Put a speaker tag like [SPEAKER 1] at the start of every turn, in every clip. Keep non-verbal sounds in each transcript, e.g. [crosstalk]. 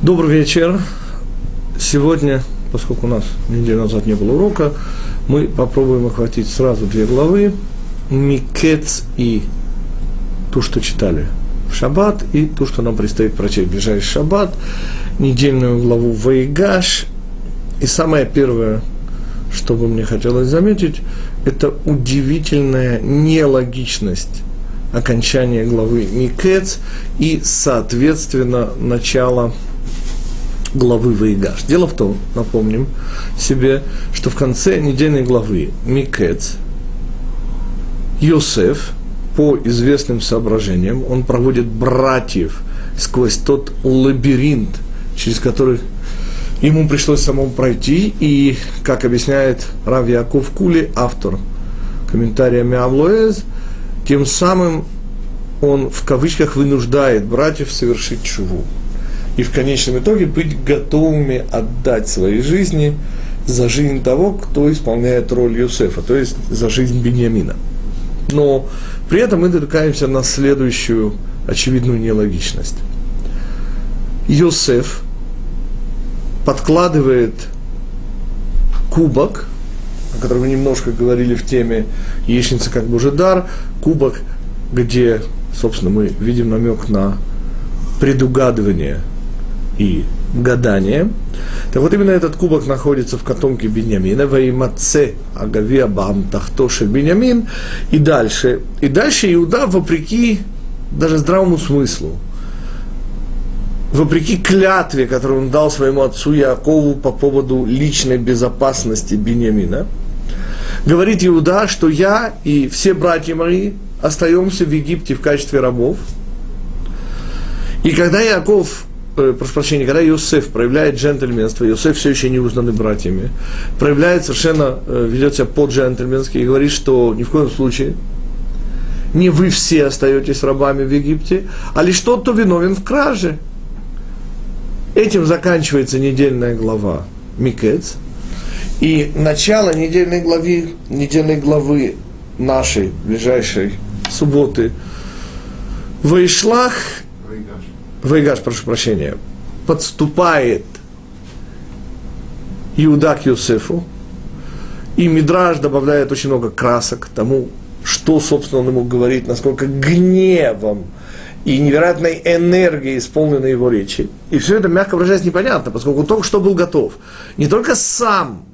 [SPEAKER 1] Добрый вечер. Сегодня, поскольку у нас неделю назад не было урока, мы попробуем охватить сразу две главы. Микец и то, что читали в шаббат, и то, что нам предстоит прочесть в ближайший шаббат, недельную главу Вейгаш. И самое первое, что бы мне хотелось заметить, это удивительная нелогичность окончания главы Микец и, соответственно, начало главы Ваигаш. Дело в том, напомним себе, что в конце недельной главы Микец Йосеф, по известным соображениям, он проводит братьев сквозь тот лабиринт, через который ему пришлось самому пройти, и, как объясняет Рав Яков Кули, автор комментария Миавлоэз, тем самым он в кавычках вынуждает братьев совершить чуву. И в конечном итоге быть готовыми отдать свои жизни за жизнь того, кто исполняет роль Юсефа, то есть за жизнь Бениамина. Но при этом мы натыкаемся на следующую очевидную нелогичность. Йосеф подкладывает кубок, о котором мы немножко говорили в теме яичница как Божий дар, кубок, где, собственно, мы видим намек на предугадывание и гадание. Так вот, именно этот кубок находится в котомке Беньямина, Ваимаце Агавия Бам Тахтоши Беньямин, и дальше. И дальше Иуда, вопреки даже здравому смыслу, вопреки клятве, которую он дал своему отцу Якову по поводу личной безопасности Беньямина, говорит Иуда, что я и все братья мои остаемся в Египте в качестве рабов. И когда Яков, прошу прощения, когда Иосиф проявляет джентльменство, Иосиф все еще не узнанный братьями, проявляет совершенно, э, ведет себя по-джентльменски и говорит, что ни в коем случае не вы все остаетесь рабами в Египте, а лишь тот, кто виновен в краже. Этим заканчивается недельная глава Микец. И начало недельной главы, недельной главы нашей ближайшей субботы Вайшлах, Вайгаш, прошу прощения, подступает Иуда к Юсефу, и Мидраж добавляет очень много красок тому, что, собственно, он ему говорит, насколько гневом и невероятной энергией исполнены его речи. И все это, мягко выражаясь, непонятно, поскольку он только что был готов не только сам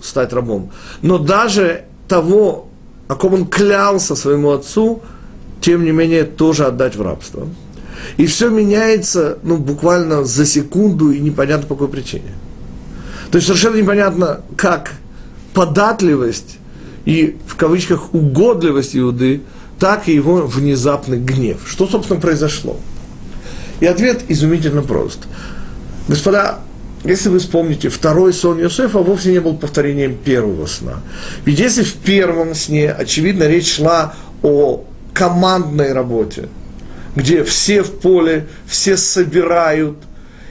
[SPEAKER 1] стать рабом, но даже того, о ком он клялся своему отцу, тем не менее тоже отдать в рабство. И все меняется, ну, буквально за секунду и непонятно по какой причине. То есть совершенно непонятно, как податливость и, в кавычках, угодливость Иуды, так и его внезапный гнев. Что, собственно, произошло? И ответ изумительно прост. Господа, если вы вспомните, второй сон Иосифа вовсе не был повторением первого сна. Ведь если в первом сне, очевидно, речь шла о командной работе, где все в поле, все собирают,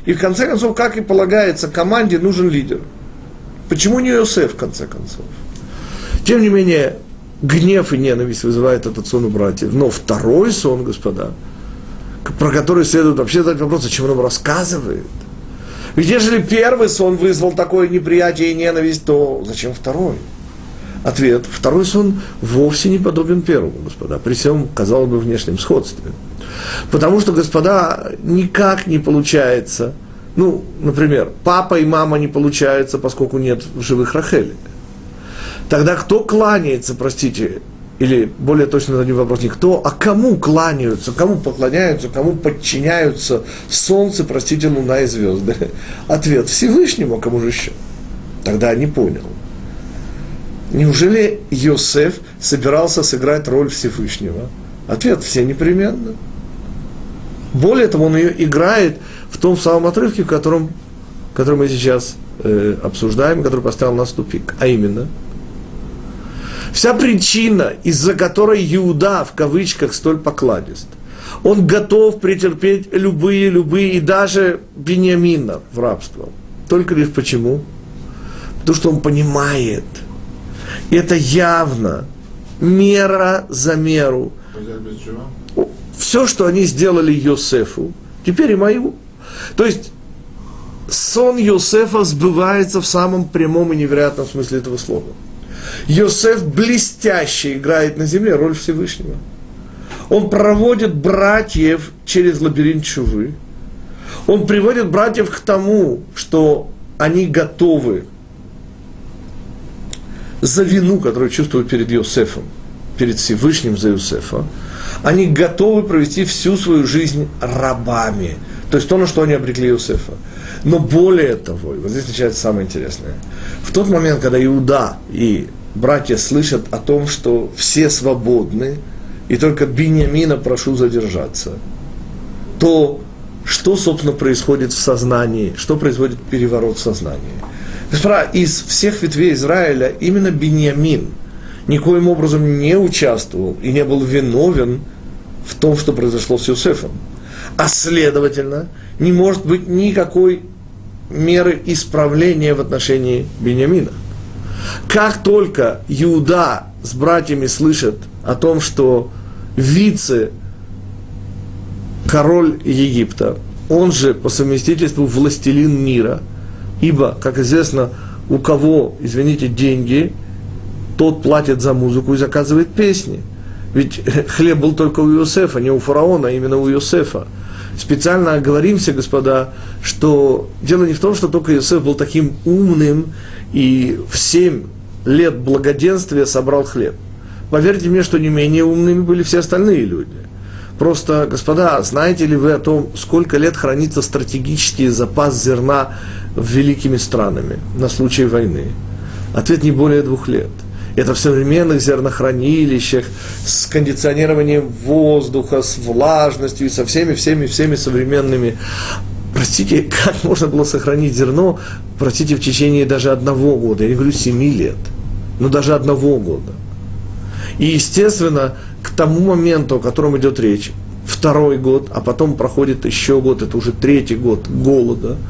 [SPEAKER 1] и в конце концов, как и полагается, команде нужен лидер. Почему не Иосиф, в конце концов? Тем не менее, гнев и ненависть вызывает этот сон у братьев. Но второй сон, господа, про который следует вообще задать вопрос, о чем он рассказывает – ведь ежели первый сон вызвал такое неприятие и ненависть, то зачем второй? Ответ. Второй сон вовсе не подобен первому, господа, при всем, казалось бы, внешнем сходстве. Потому что, господа, никак не получается, ну, например, папа и мама не получаются, поскольку нет в живых Рахели. Тогда кто кланяется, простите, или более точно зададим вопрос не кто, а кому кланяются, кому поклоняются, кому подчиняются солнце, простите, луна и звезды. Ответ Всевышнему, а кому же еще? Тогда не понял. Неужели Йосеф собирался сыграть роль Всевышнего? Ответ все непременно. Более того, он ее играет в том самом отрывке, в котором, который мы сейчас э, обсуждаем, который поставил нас в тупик. А именно – Вся причина, из-за которой Иуда, в кавычках, столь покладист, он готов претерпеть любые, любые, и даже Бениамина в рабство. Только лишь почему? Потому что он понимает, это явно мера за меру. Все, что они сделали Йосефу, теперь и мою. То есть сон Йосефа сбывается в самом прямом и невероятном смысле этого слова. Йосеф блестяще играет на земле роль Всевышнего. Он проводит братьев через лабиринт чувы. Он приводит братьев к тому, что они готовы за вину, которую чувствуют перед Йосефом, перед Всевышним за Йосефа, они готовы провести всю свою жизнь рабами. То есть то, на что они обрекли Иосифа. Но более того, вот здесь начинается самое интересное. В тот момент, когда Иуда и братья слышат о том, что все свободны, и только Бениамина прошу задержаться, то что, собственно, происходит в сознании, что происходит переворот в сознании. Из всех ветвей Израиля именно Бениамин никоим образом не участвовал и не был виновен в том, что произошло с Иосифом. А следовательно, не может быть никакой меры исправления в отношении Бениамина. Как только Иуда с братьями слышат о том, что вице король Египта, он же по совместительству властелин мира, ибо, как известно, у кого, извините, деньги, тот платит за музыку и заказывает песни. Ведь [laughs] хлеб был только у Иосифа, не у фараона, а именно у Иосифа специально оговоримся, господа, что дело не в том, что только Иосиф был таким умным и в семь лет благоденствия собрал хлеб. Поверьте мне, что не менее умными были все остальные люди. Просто, господа, знаете ли вы о том, сколько лет хранится стратегический запас зерна великими странами на случай войны? Ответ не более двух лет – это в современных зернохранилищах, с кондиционированием воздуха, с влажностью и со всеми, всеми, всеми современными. Простите, [laughs] как можно было сохранить зерно, простите, в течение даже одного года, я не говорю семи лет, но даже одного года. И, естественно, к тому моменту, о котором идет речь, второй год, а потом проходит еще год, это уже третий год голода –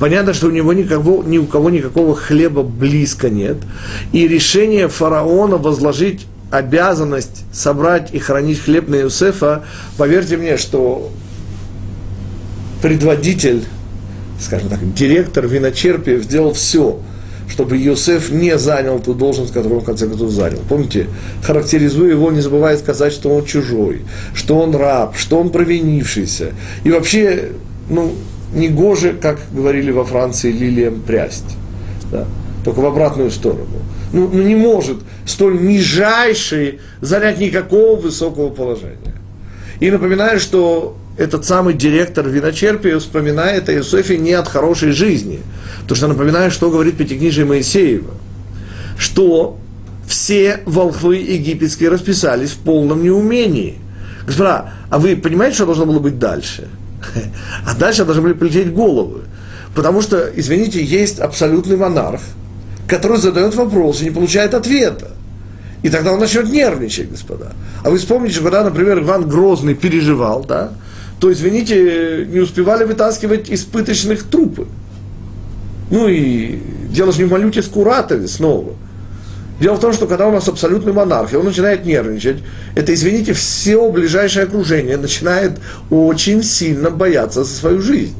[SPEAKER 1] Понятно, что у него никого, ни у кого никакого хлеба близко нет. И решение фараона возложить обязанность собрать и хранить хлеб на Иосифа, поверьте мне, что предводитель, скажем так, директор виночерпия сделал все, чтобы Иосиф не занял ту должность, которую он в конце концов занял. Помните, характеризуя его, не забывая сказать, что он чужой, что он раб, что он провинившийся. И вообще, ну, негоже, как говорили во Франции, лилиям прясть. Да? Только в обратную сторону. Ну, ну не может столь нижайший занять никакого высокого положения. И напоминаю, что этот самый директор виночерпия вспоминает о Иосифе не от хорошей жизни. Потому что напоминаю, что говорит Пятикнижие Моисеева. Что все волхвы египетские расписались в полном неумении. Господа, а вы понимаете, что должно было быть дальше? [laughs] А дальше должны были полететь головы. Потому что, извините, есть абсолютный монарх, который задает вопрос и не получает ответа. И тогда он начнет нервничать, господа. А вы вспомните, что когда, например, Иван Грозный переживал, да, то, извините, не успевали вытаскивать испыточных трупы. Ну и дело же не в Малюте Скуратове снова – Дело в том, что когда у нас абсолютный монарх, и он начинает нервничать, это, извините, все ближайшее окружение начинает очень сильно бояться за свою жизнь.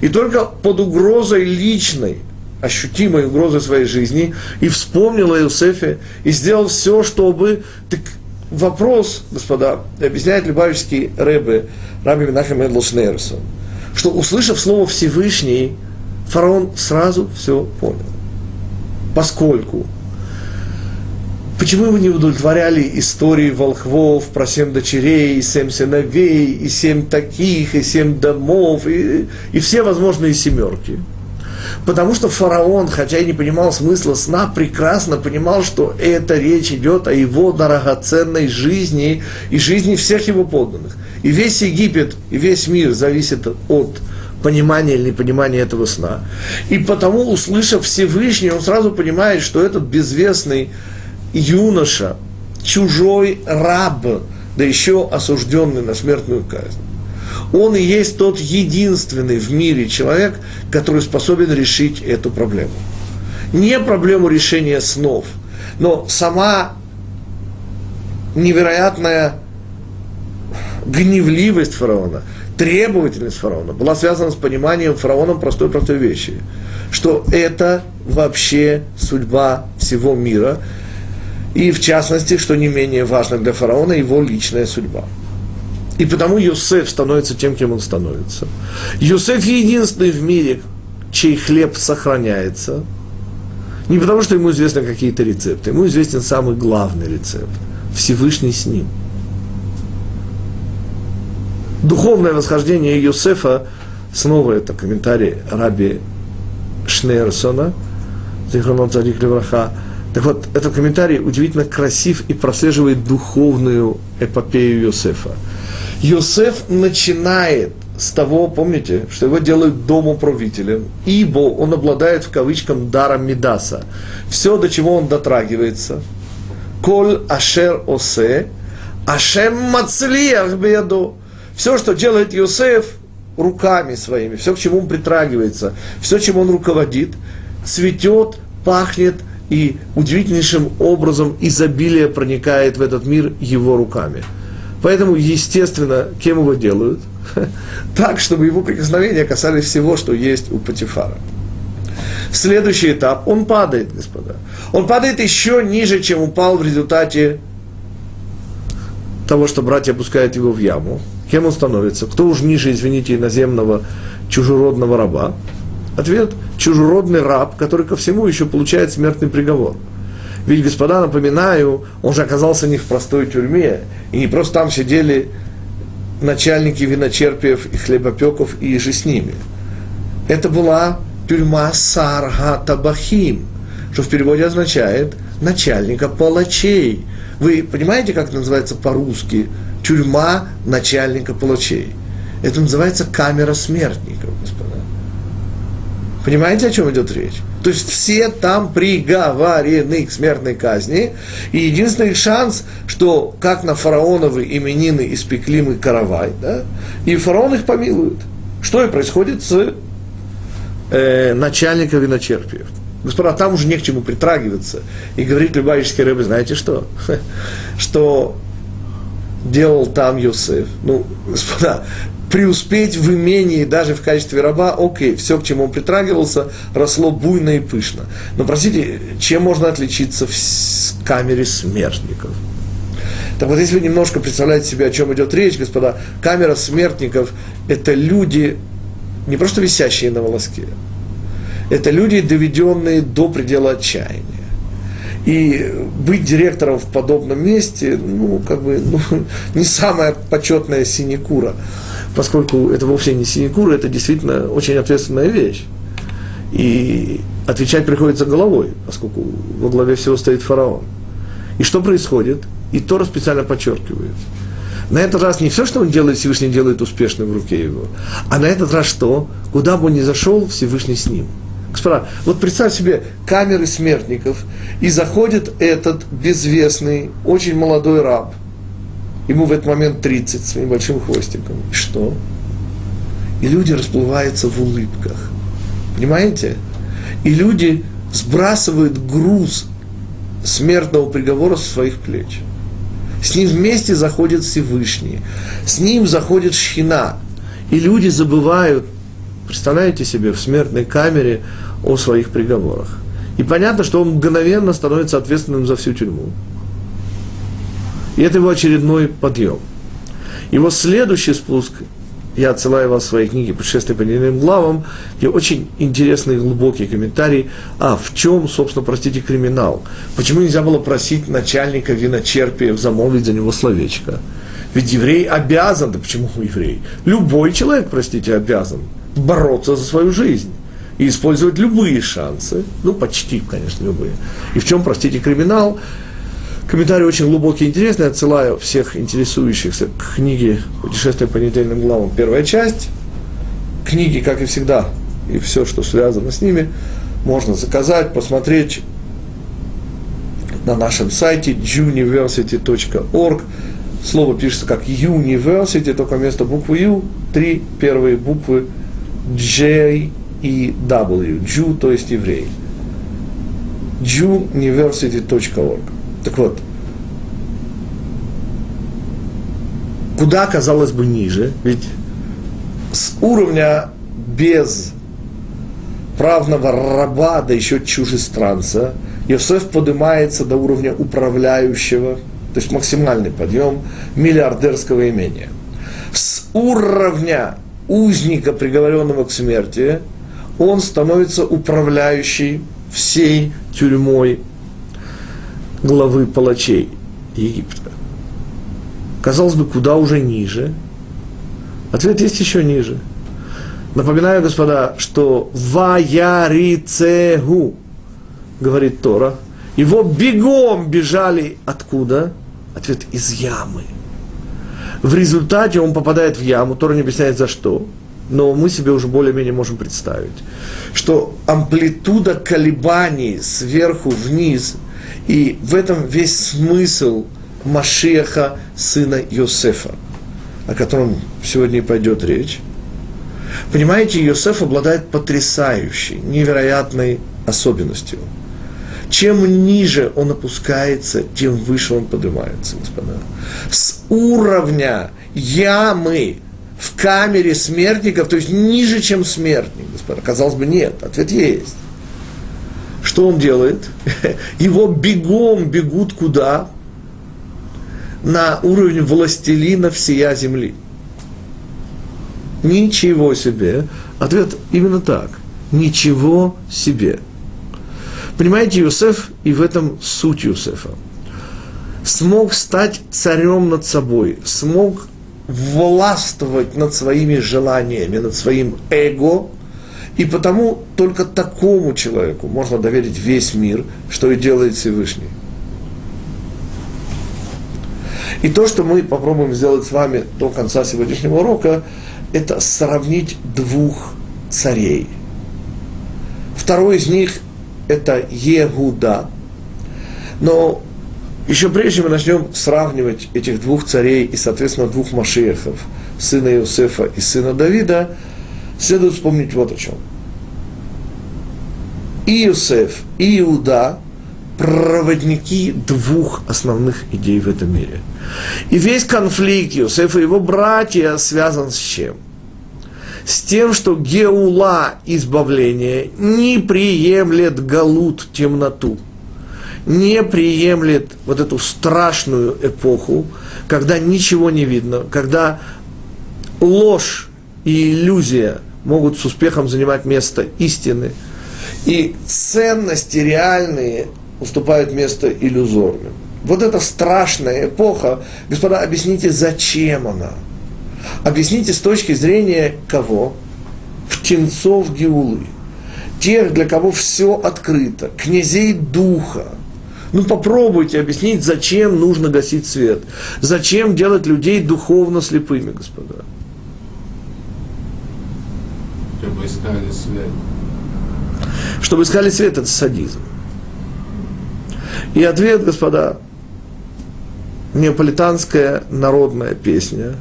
[SPEAKER 1] И только под угрозой личной, ощутимой угрозой своей жизни, и вспомнил о Иосифе, и сделал все, чтобы... Так вопрос, господа, объясняет Любавичский Рэбе, Раби Минахем Эдлшнерсон, что, услышав слово Всевышний, фараон сразу все понял. Поскольку Почему его не удовлетворяли истории волхвов про семь дочерей, и семь сыновей, и семь таких, и семь домов, и, и все возможные семерки? Потому что фараон, хотя и не понимал смысла сна, прекрасно понимал, что эта речь идет о его дорогоценной жизни и жизни всех его подданных. И весь Египет, и весь мир зависит от понимания или непонимания этого сна. И потому, услышав Всевышний, он сразу понимает, что этот безвестный юноша, чужой раб, да еще осужденный на смертную казнь. Он и есть тот единственный в мире человек, который способен решить эту проблему. Не проблему решения снов, но сама невероятная гневливость фараона, требовательность фараона была связана с пониманием фараоном простой-простой вещи, что это вообще судьба всего мира, и в частности, что не менее важно для фараона, его личная судьба. И потому Юсеф становится тем, кем он становится. Юсеф единственный в мире, чей хлеб сохраняется. Не потому, что ему известны какие-то рецепты, ему известен самый главный рецепт. Всевышний с ним. Духовное восхождение Юсефа, снова это комментарий Раби Шнейрсона, Зихронон Цадик Левраха, так вот, этот комментарий удивительно красив и прослеживает духовную эпопею Йосефа. Йосеф начинает с того, помните, что его делают домоправителем, ибо он обладает в кавычках даром Медаса. Все, до чего он дотрагивается, коль ашер осе, ашем мацлиях беду. Все, что делает Йосеф руками своими, все, к чему он притрагивается, все, чем он руководит, цветет, пахнет – и удивительнейшим образом изобилие проникает в этот мир его руками. Поэтому, естественно, кем его делают? [laughs] Так, чтобы его прикосновения касались всего, что есть у Патифара. Следующий этап, он падает, господа. Он падает еще ниже, чем упал в результате того, что братья опускают его в яму. Кем он становится? Кто уж ниже, извините, иноземного чужеродного раба? Ответ – чужеродный раб, который ко всему еще получает смертный приговор. Ведь, господа, напоминаю, он же оказался не в простой тюрьме, и не просто там сидели начальники виночерпиев и хлебопеков и же с ними. Это была тюрьма Сарга Табахим, что в переводе означает начальника палачей. Вы понимаете, как это называется по-русски? Тюрьма начальника палачей. Это называется камера смертников, господа. Понимаете, о чем идет речь? То есть все там приговорены к смертной казни. И единственный шанс, что как на фараоновы именины испекли мы каравай, да, и фараон их помилует. Что и происходит с э, начальником виночерпиев. Господа, там уже не к чему притрагиваться. И говорит Любавический рыбы, знаете что? [laughs] Что делал там Йосеф. Ну, господа, преуспеть в имении даже в качестве раба, окей, все, к чему он притрагивался, росло буйно и пышно. Но, простите, чем можно отличиться в камере смертников? Так вот, если вы немножко представляете себе, о чем идет речь, господа, камера смертников – это люди, не просто висящие на волоске, это люди, доведенные до предела отчаяния. И быть директором в подобном месте, ну, как бы, ну, [laughs] не самая почетная синекура поскольку это вовсе не синекура, это действительно очень ответственная вещь. И отвечать приходится головой, поскольку во главе всего стоит фараон. И что происходит? И Тора специально подчеркивает. На этот раз не все, что он делает, Всевышний делает успешным в руке его, а на этот раз что? Куда бы он ни зашел, Всевышний с ним. Господа, вот представь себе камеры смертников, и заходит этот безвестный, очень молодой раб – Ему в этот момент 30 своим большим хвостиком. И что? И люди расплываются в улыбках. Понимаете? И люди сбрасывают груз смертного приговора с своих плеч. С ним вместе заходит Всевышний. С ним заходит Шхина. И люди забывают, представляете себе, в смертной камере о своих приговорах. И понятно, что он мгновенно становится ответственным за всю тюрьму. И это его очередной подъем. Его следующий спуск, я отсылаю вас в своей книге «Путешествие по недельным главам», где очень интересный и глубокий комментарий, а в чем, собственно, простите, криминал? Почему нельзя было просить начальника виночерпия замолвить за него словечко? Ведь еврей обязан, да почему еврей? Любой человек, простите, обязан бороться за свою жизнь и использовать любые шансы, ну, почти, конечно, любые. И в чем, простите, криминал? Комментарий очень глубокий и интересный. Отсылаю всех интересующихся к книге «Путешествие по недельным главам». Первая часть. Книги, как и всегда, и все, что связано с ними, можно заказать, посмотреть на нашем сайте university.org. Слово пишется как university, только вместо буквы U три первые буквы J и W. Jew, то есть еврей. jewuniversity.org. Так вот, куда, казалось бы, ниже, ведь уровня без правного раба, да еще чужестранца, Иосиф поднимается до уровня управляющего, то есть максимальный подъем миллиардерского имения. С уровня узника, приговоренного к смерти, он становится управляющий всей тюрьмой главы палачей Египта. Казалось бы, куда уже ниже? Ответ есть еще ниже. Напоминаю, господа, что ваярицегу, говорит Тора, его бегом бежали откуда? Ответ из ямы. В результате он попадает в яму, Тора не объясняет за что, но мы себе уже более-менее можем представить, что амплитуда колебаний сверху вниз, и в этом весь смысл Машеха, сына Йосефа, о котором сегодня и пойдет речь. Понимаете, Йосеф обладает потрясающей, невероятной особенностью. Чем ниже он опускается, тем выше он поднимается, господа. С уровня ямы в камере смертников, то есть ниже, чем смертник, господа. Казалось бы, нет, ответ есть. Что он делает? [laughs] Его бегом бегут куда? На уровень властелина всея земли. Ничего себе. Ответ именно так. Ничего себе. Понимаете, Юсеф, и в этом суть Юсефа. Смог стать царем над собой, смог властвовать над своими желаниями, над своим эго, и потому только такому человеку можно доверить весь мир, что и делает Всевышний. И то, что мы попробуем сделать с вами до конца сегодняшнего урока, это сравнить двух царей. Второй из них – это Егуда. Но еще прежде мы начнем сравнивать этих двух царей и, соответственно, двух Машехов, сына Иосифа и сына Давида, следует вспомнить вот о чем. Иосиф, и Иуда – проводники двух основных идей в этом мире. И весь конфликт Иосифа и его братья связан с чем? С тем, что Геула, избавление, не приемлет галут, темноту – не приемлет вот эту страшную эпоху, когда ничего не видно, когда ложь и иллюзия могут с успехом занимать место истины, и ценности реальные уступают место иллюзорным. Вот эта страшная эпоха, господа, объясните, зачем она? Объясните с точки зрения кого? Птенцов Геулы. Тех, для кого все открыто, князей духа – ну попробуйте объяснить, зачем нужно гасить свет. Зачем делать людей духовно слепыми, господа.
[SPEAKER 2] Чтобы искали свет.
[SPEAKER 1] Чтобы искали свет, это садизм. И ответ, господа, неаполитанская народная песня,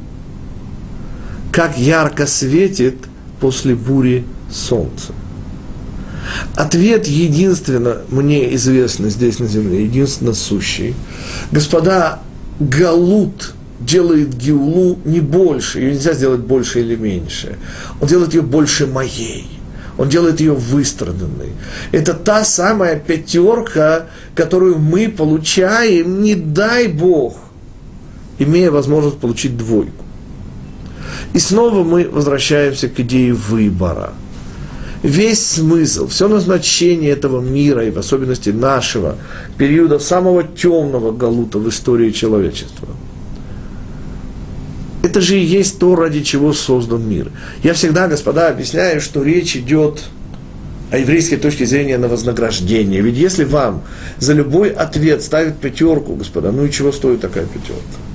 [SPEAKER 1] как ярко светит после бури солнце. Ответ единственно мне известный здесь на земле, единственно сущий. Господа, Галут делает Геулу не больше, ее нельзя сделать больше или меньше. Он делает ее больше моей. Он делает ее выстраданной. Это та самая пятерка, которую мы получаем, не дай Бог, имея возможность получить двойку. И снова мы возвращаемся к идее выбора – весь смысл, все назначение этого мира, и в особенности нашего периода самого темного галута в истории человечества. Это же и есть то, ради чего создан мир. Я всегда, господа, объясняю, что речь идет о еврейской точке зрения на вознаграждение. Ведь если вам за любой ответ ставят пятерку, господа, ну и чего стоит такая пятерка?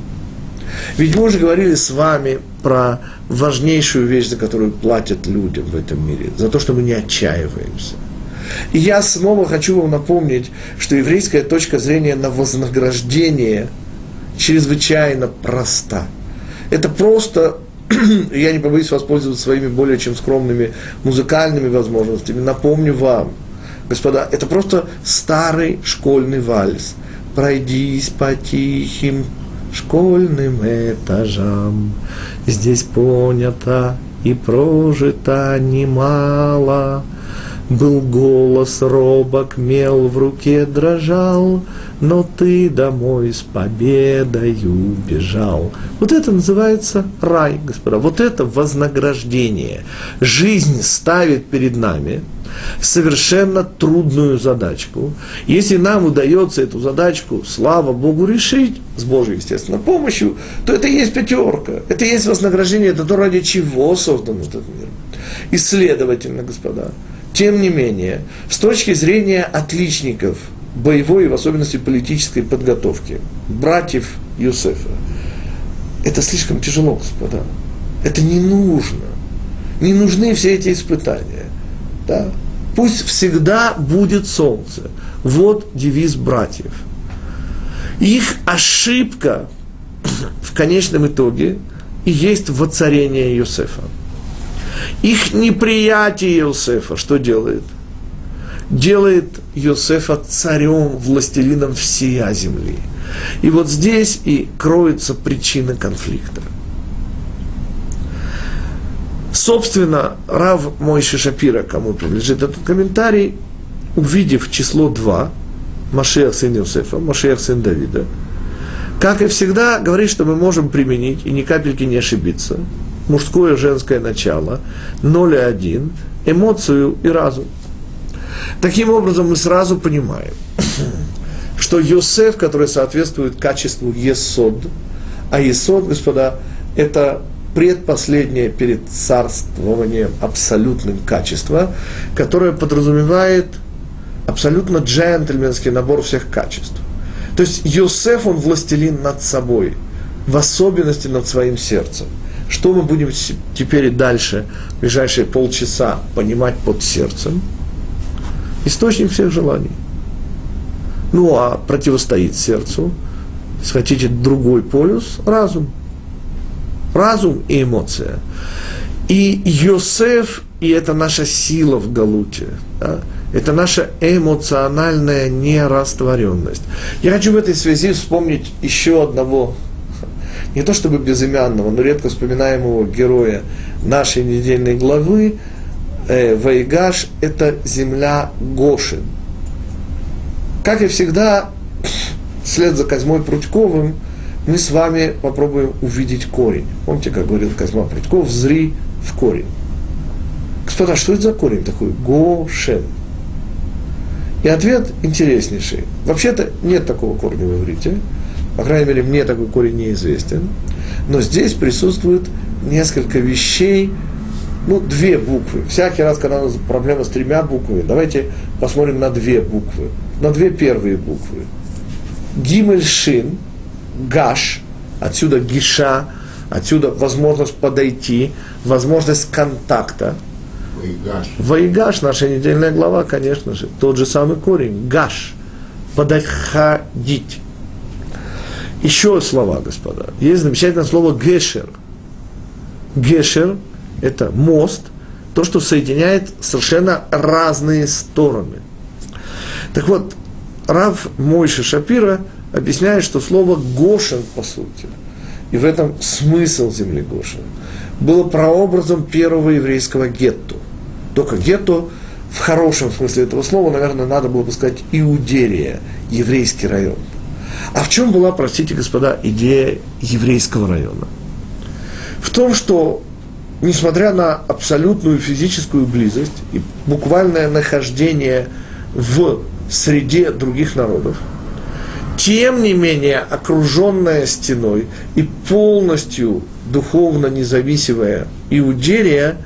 [SPEAKER 1] Ведь мы уже говорили с вами про важнейшую вещь, за которую платят людям в этом мире, за то, что мы не отчаиваемся. И я снова хочу вам напомнить, что еврейская точка зрения на вознаграждение чрезвычайно проста. Это просто, [clears throat] я не побоюсь воспользоваться своими более чем скромными музыкальными возможностями, напомню вам, господа, это просто старый школьный вальс. Пройдись по тихим школьным этажам. Здесь понята и прожито немало. Был голос робок, мел в руке дрожал, но ты домой с победою бежал. Вот это называется рай, господа. Вот это вознаграждение. Жизнь ставит перед нами совершенно трудную задачку. Если нам удается эту задачку, слава Богу, решить, с Божьей, естественно, помощью, то это и есть пятерка. Это и есть вознаграждение, это то, ради чего создан этот мир. И следовательно, господа, тем не менее, с точки зрения отличников боевой и в особенности политической подготовки, братьев Юсефа, это слишком тяжело, господа. Это не нужно. Не нужны все эти испытания. Да? Пусть всегда будет солнце. Вот девиз братьев. Их ошибка в конечном итоге и есть воцарение Иосифа. Их неприятие Иосифа что делает? Делает Иосифа царем, властелином всея земли. И вот здесь и кроется причина конфликта. Собственно, Рав Мойши Шапира, кому принадлежит этот комментарий, увидев число 2, Машех сын Иосифа, Машех сын Давида, как и всегда, говорит, что мы можем применить и ни капельки не ошибиться – мужское и женское начало, 0 и 1, эмоцию и разум. Таким образом, мы сразу понимаем, [clears throat] что Йосеф, который соответствует качеству Есод, а Есод, господа, это предпоследнее перед царствованием абсолютным качество, которое подразумевает абсолютно джентльменский набор всех качеств. То есть Йосеф, он властелин над собой, в особенности над своим сердцем – что мы будем теперь и дальше, в ближайшие полчаса, понимать под сердцем? Источник всех желаний. Ну, а противостоит сердцу, если хотите, другой полюс – разум. Разум и эмоция. И Йосеф, и это наша сила в Галуте, да, это наша эмоциональная нерастворенность. Я хочу в этой связи вспомнить еще одного не то чтобы безымянного, но редко вспоминаемого героя нашей недельной главы, э, Вайгаш – это земля Гошин. Как и всегда, [sniffs] вслед за Козьмой Прудьковым, мы с вами попробуем увидеть корень. Помните, как говорил Козьма Прудьков, зри в корень. Господа, что это за корень такой? Гошен. И ответ интереснейший. Вообще-то нет такого корня в иврите. По крайней мере, мне такой корень неизвестен. Но здесь присутствует несколько вещей, ну, две буквы. Всякий раз, когда у нас проблема с тремя буквами, давайте посмотрим на две буквы, на две первые буквы. Гимельшин, Гаш, отсюда Гиша, отсюда возможность подойти, возможность контакта. Вайгаш. Вайгаш, наша недельная глава, конечно же, тот же самый корень, Гаш, подходить. Еще слова, господа. Есть замечательное слово гешер. Гешер – это мост, то, что соединяет совершенно разные стороны. Так вот, Рав Мойша Шапира объясняет, что слово Гошин, по сути, и в этом смысл земли Гошин, было прообразом первого еврейского гетто. Только гетто в хорошем смысле этого слова, наверное, надо было бы сказать Иудерия, еврейский район – а в чем была, простите, господа, идея еврейского района? В том, что, несмотря на абсолютную физическую близость и буквальное нахождение в среде других народов, тем не менее, окруженная стеной и полностью духовно независимая Иудерия,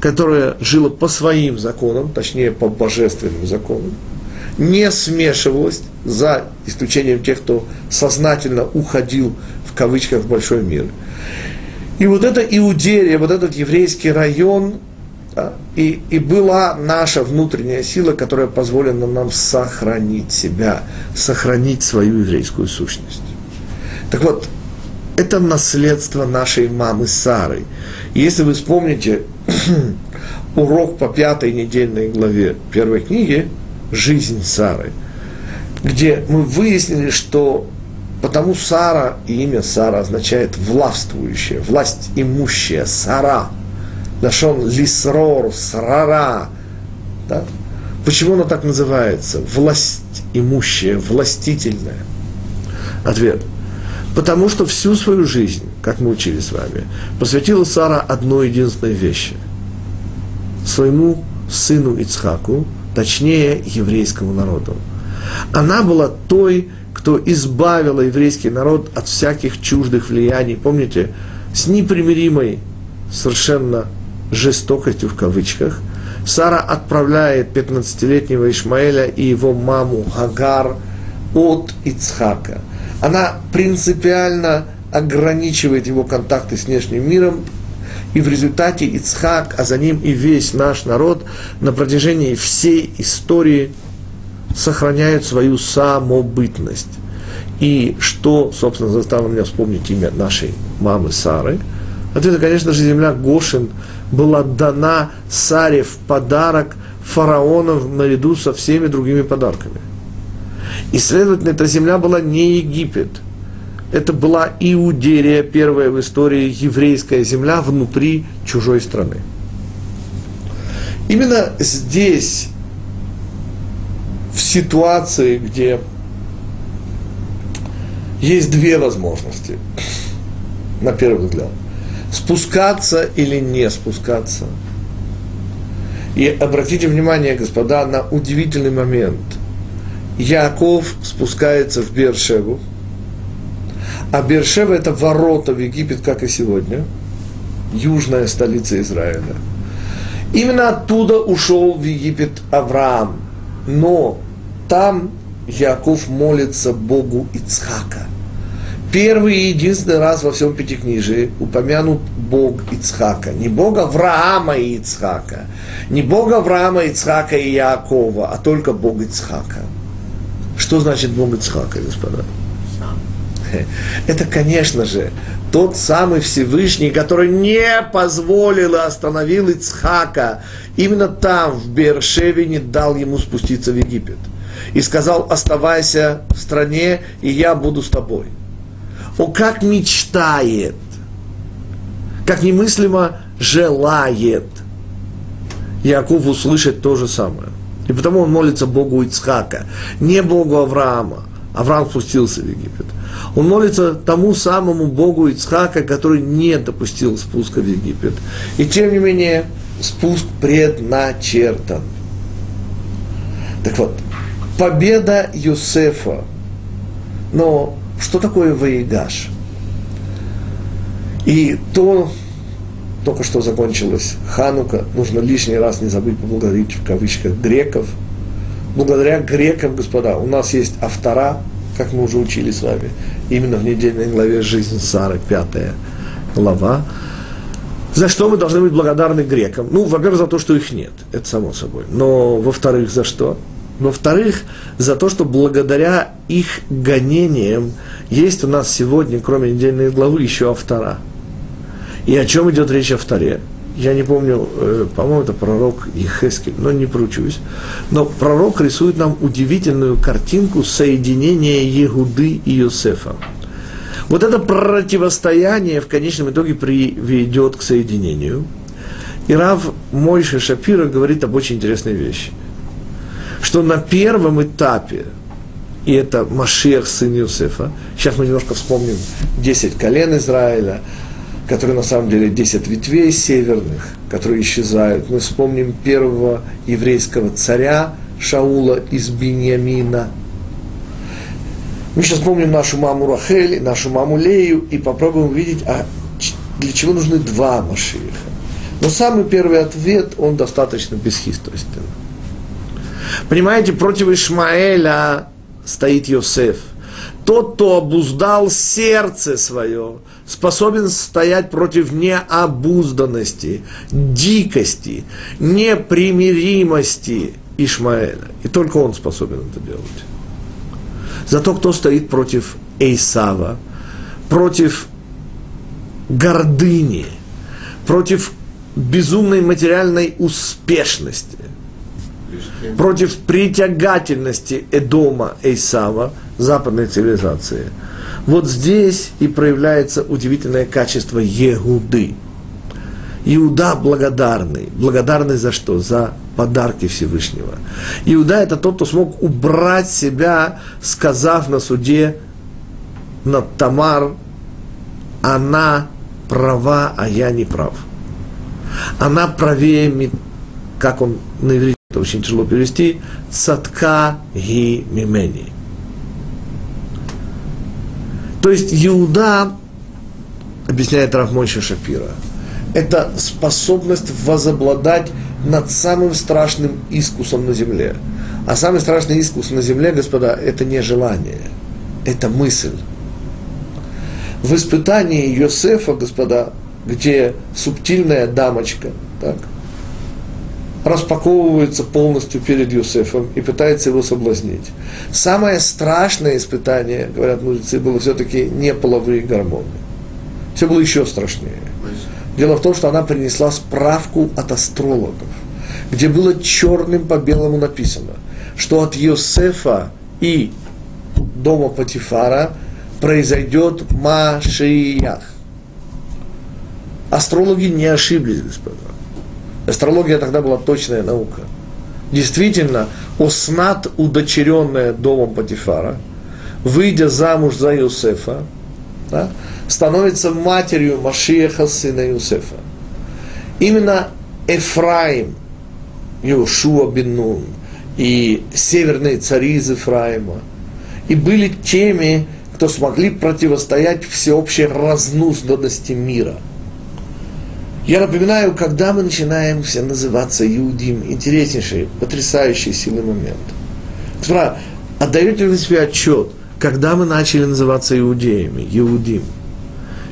[SPEAKER 1] которая жила по своим законам, точнее по божественным законам, не смешивалась, за исключением тех, кто сознательно уходил в кавычках в большой мир. И вот эта Иудея, вот этот еврейский район, да, и, и была наша внутренняя сила, которая позволила нам сохранить себя, сохранить свою еврейскую сущность. Так вот, это наследство нашей мамы Сары. если вы вспомните [clears throat] урок по пятой недельной главе первой книги, жизнь Сары, где мы выяснили, что потому Сара и имя Сара означает властвующая, власть имущая, Сара, Нашон лисрор, срара. Да? Почему оно так называется? Власть имущая, властительная. Ответ. Потому что всю свою жизнь, как мы учили с вами, посвятила Сара одной единственной вещи. Своему сыну Ицхаку, точнее еврейскому народу. Она была той, кто избавила еврейский народ от всяких чуждых влияний. Помните, с непримиримой совершенно жестокостью в кавычках, Сара отправляет 15-летнего Ишмаэля и его маму Хагар от Ицхака. Она принципиально ограничивает его контакты с внешним миром, и в результате Ицхак, а за ним и весь наш народ на протяжении всей истории сохраняют свою самобытность. И что, собственно, заставило меня вспомнить имя нашей мамы Сары? Ответ, конечно же, земля Гошин была дана Саре в подарок фараонов наряду со всеми другими подарками. И, следовательно, эта земля была не Египет. Это была Иудерия, первая в истории еврейская земля внутри чужой страны. Именно здесь, в ситуации, где есть две возможности, на первый взгляд. Спускаться или не спускаться. И обратите внимание, господа, на удивительный момент. Яков спускается в Бершеву, а Бершева это ворота в Египет, как и сегодня, южная столица Израиля. Именно оттуда ушел в Египет Авраам. Но там Яков молится Богу Ицхака. Первый и единственный раз во всем Пятикнижии упомянут Бог Ицхака. Не Бог Авраама и Ицхака. Не Бог Авраама, Ицхака и Якова, а только Бог Ицхака. Что значит Бог Ицхака, господа? [laughs] Это, конечно же, тот самый Всевышний, который не позволил и остановил Ицхака. Именно там, в Бершеве, не дал ему спуститься в Египет – и сказал, оставайся в стране, и я буду с тобой. О, как мечтает, как немыслимо желает Яков услышать то же самое. И потому он молится Богу Ицхака, не Богу Авраама. Авраам спустился в Египет. Он молится тому самому Богу Ицхака, который не допустил спуска в Египет. И тем не менее, спуск предначертан. Так вот, победа Юсефа. Но что такое Ваигаш? И то, только что закончилась Ханука, нужно лишний раз не забыть поблагодарить в кавычках греков. Благодаря грекам, господа, у нас есть автора, как мы уже учили с вами, именно в недельной главе «Жизнь Сары», пятая глава. За что мы должны быть благодарны грекам? Ну, во-первых, за то, что их нет, это само собой. Но, во-вторых, за что? Во-вторых, за то, что благодаря их гонениям есть у нас сегодня, кроме недельной главы, еще автора. И о чем идет речь авторе? Я не помню, э, по-моему, это пророк Ехескель, но не поручусь. Но пророк рисует нам удивительную картинку соединения Егуды и Иосифа. Вот это противостояние в конечном итоге приведет к соединению. И Рав Мойша Шапира говорит об очень интересной вещи – что на первом этапе, и это Машех, сын Юсефа, сейчас мы немножко вспомним 10 колен Израиля, которые на самом деле 10 ветвей северных, которые исчезают. Мы вспомним первого еврейского царя Шаула из Беньямина. Мы сейчас вспомним нашу маму Рахель, нашу маму Лею и попробуем увидеть, а для чего нужны два Машииха. Но самый первый ответ, он достаточно бесхитростен. Понимаете, против Ишмаэля стоит Йосеф. Тот, кто обуздал сердце свое, способен стоять против необузданности, дикости, непримиримости Ишмаэля. И только он способен это делать. Зато кто стоит против Эйсава, против гордыни, против безумной материальной успешности, против притягательности Эдома Эйсава, западной цивилизации. Вот здесь и проявляется удивительное качество Егуды. Иуда благодарный. Благодарный за что? За подарки Всевышнего. Иуда это тот, кто смог убрать себя, сказав на суде над Тамар, она права, а я не прав. Она правее, как он на иврите, это очень тяжело перевести, цатка ги мимени. То есть Иуда, объясняет Равмойша Шапира, это способность возобладать над самым страшным искусом на земле. А самый страшный искус на земле, господа, это не желание, это мысль. В испытании Йосефа, господа, где субтильная дамочка, так, распаковывается полностью перед Юсефом и пытается его соблазнить. Самое страшное испытание, говорят мудрецы, было все-таки не половые гормоны. Все было еще страшнее. Дело в том, что она принесла справку от астрологов, где было черным по белому написано, что от Йосефа и дома Патифара произойдет Машиях. Астрологи не ошиблись, господа. Астрология тогда была точная наука. Действительно, Оснат, удочеренная домом Патифара, выйдя замуж за Иосифа, да, становится матерью Машиеха, сына Иосифа. Именно Эфраим, Иошуа бен Нун, и северные цари из Ефраима, и были теми, кто смогли противостоять всеобщей разнузданности мира – я напоминаю, когда мы начинаем все называться Иудим, интереснейший, потрясающий сильный момент. Господа, отдаете ли вы себе отчет, когда мы начали называться иудеями, Иудим?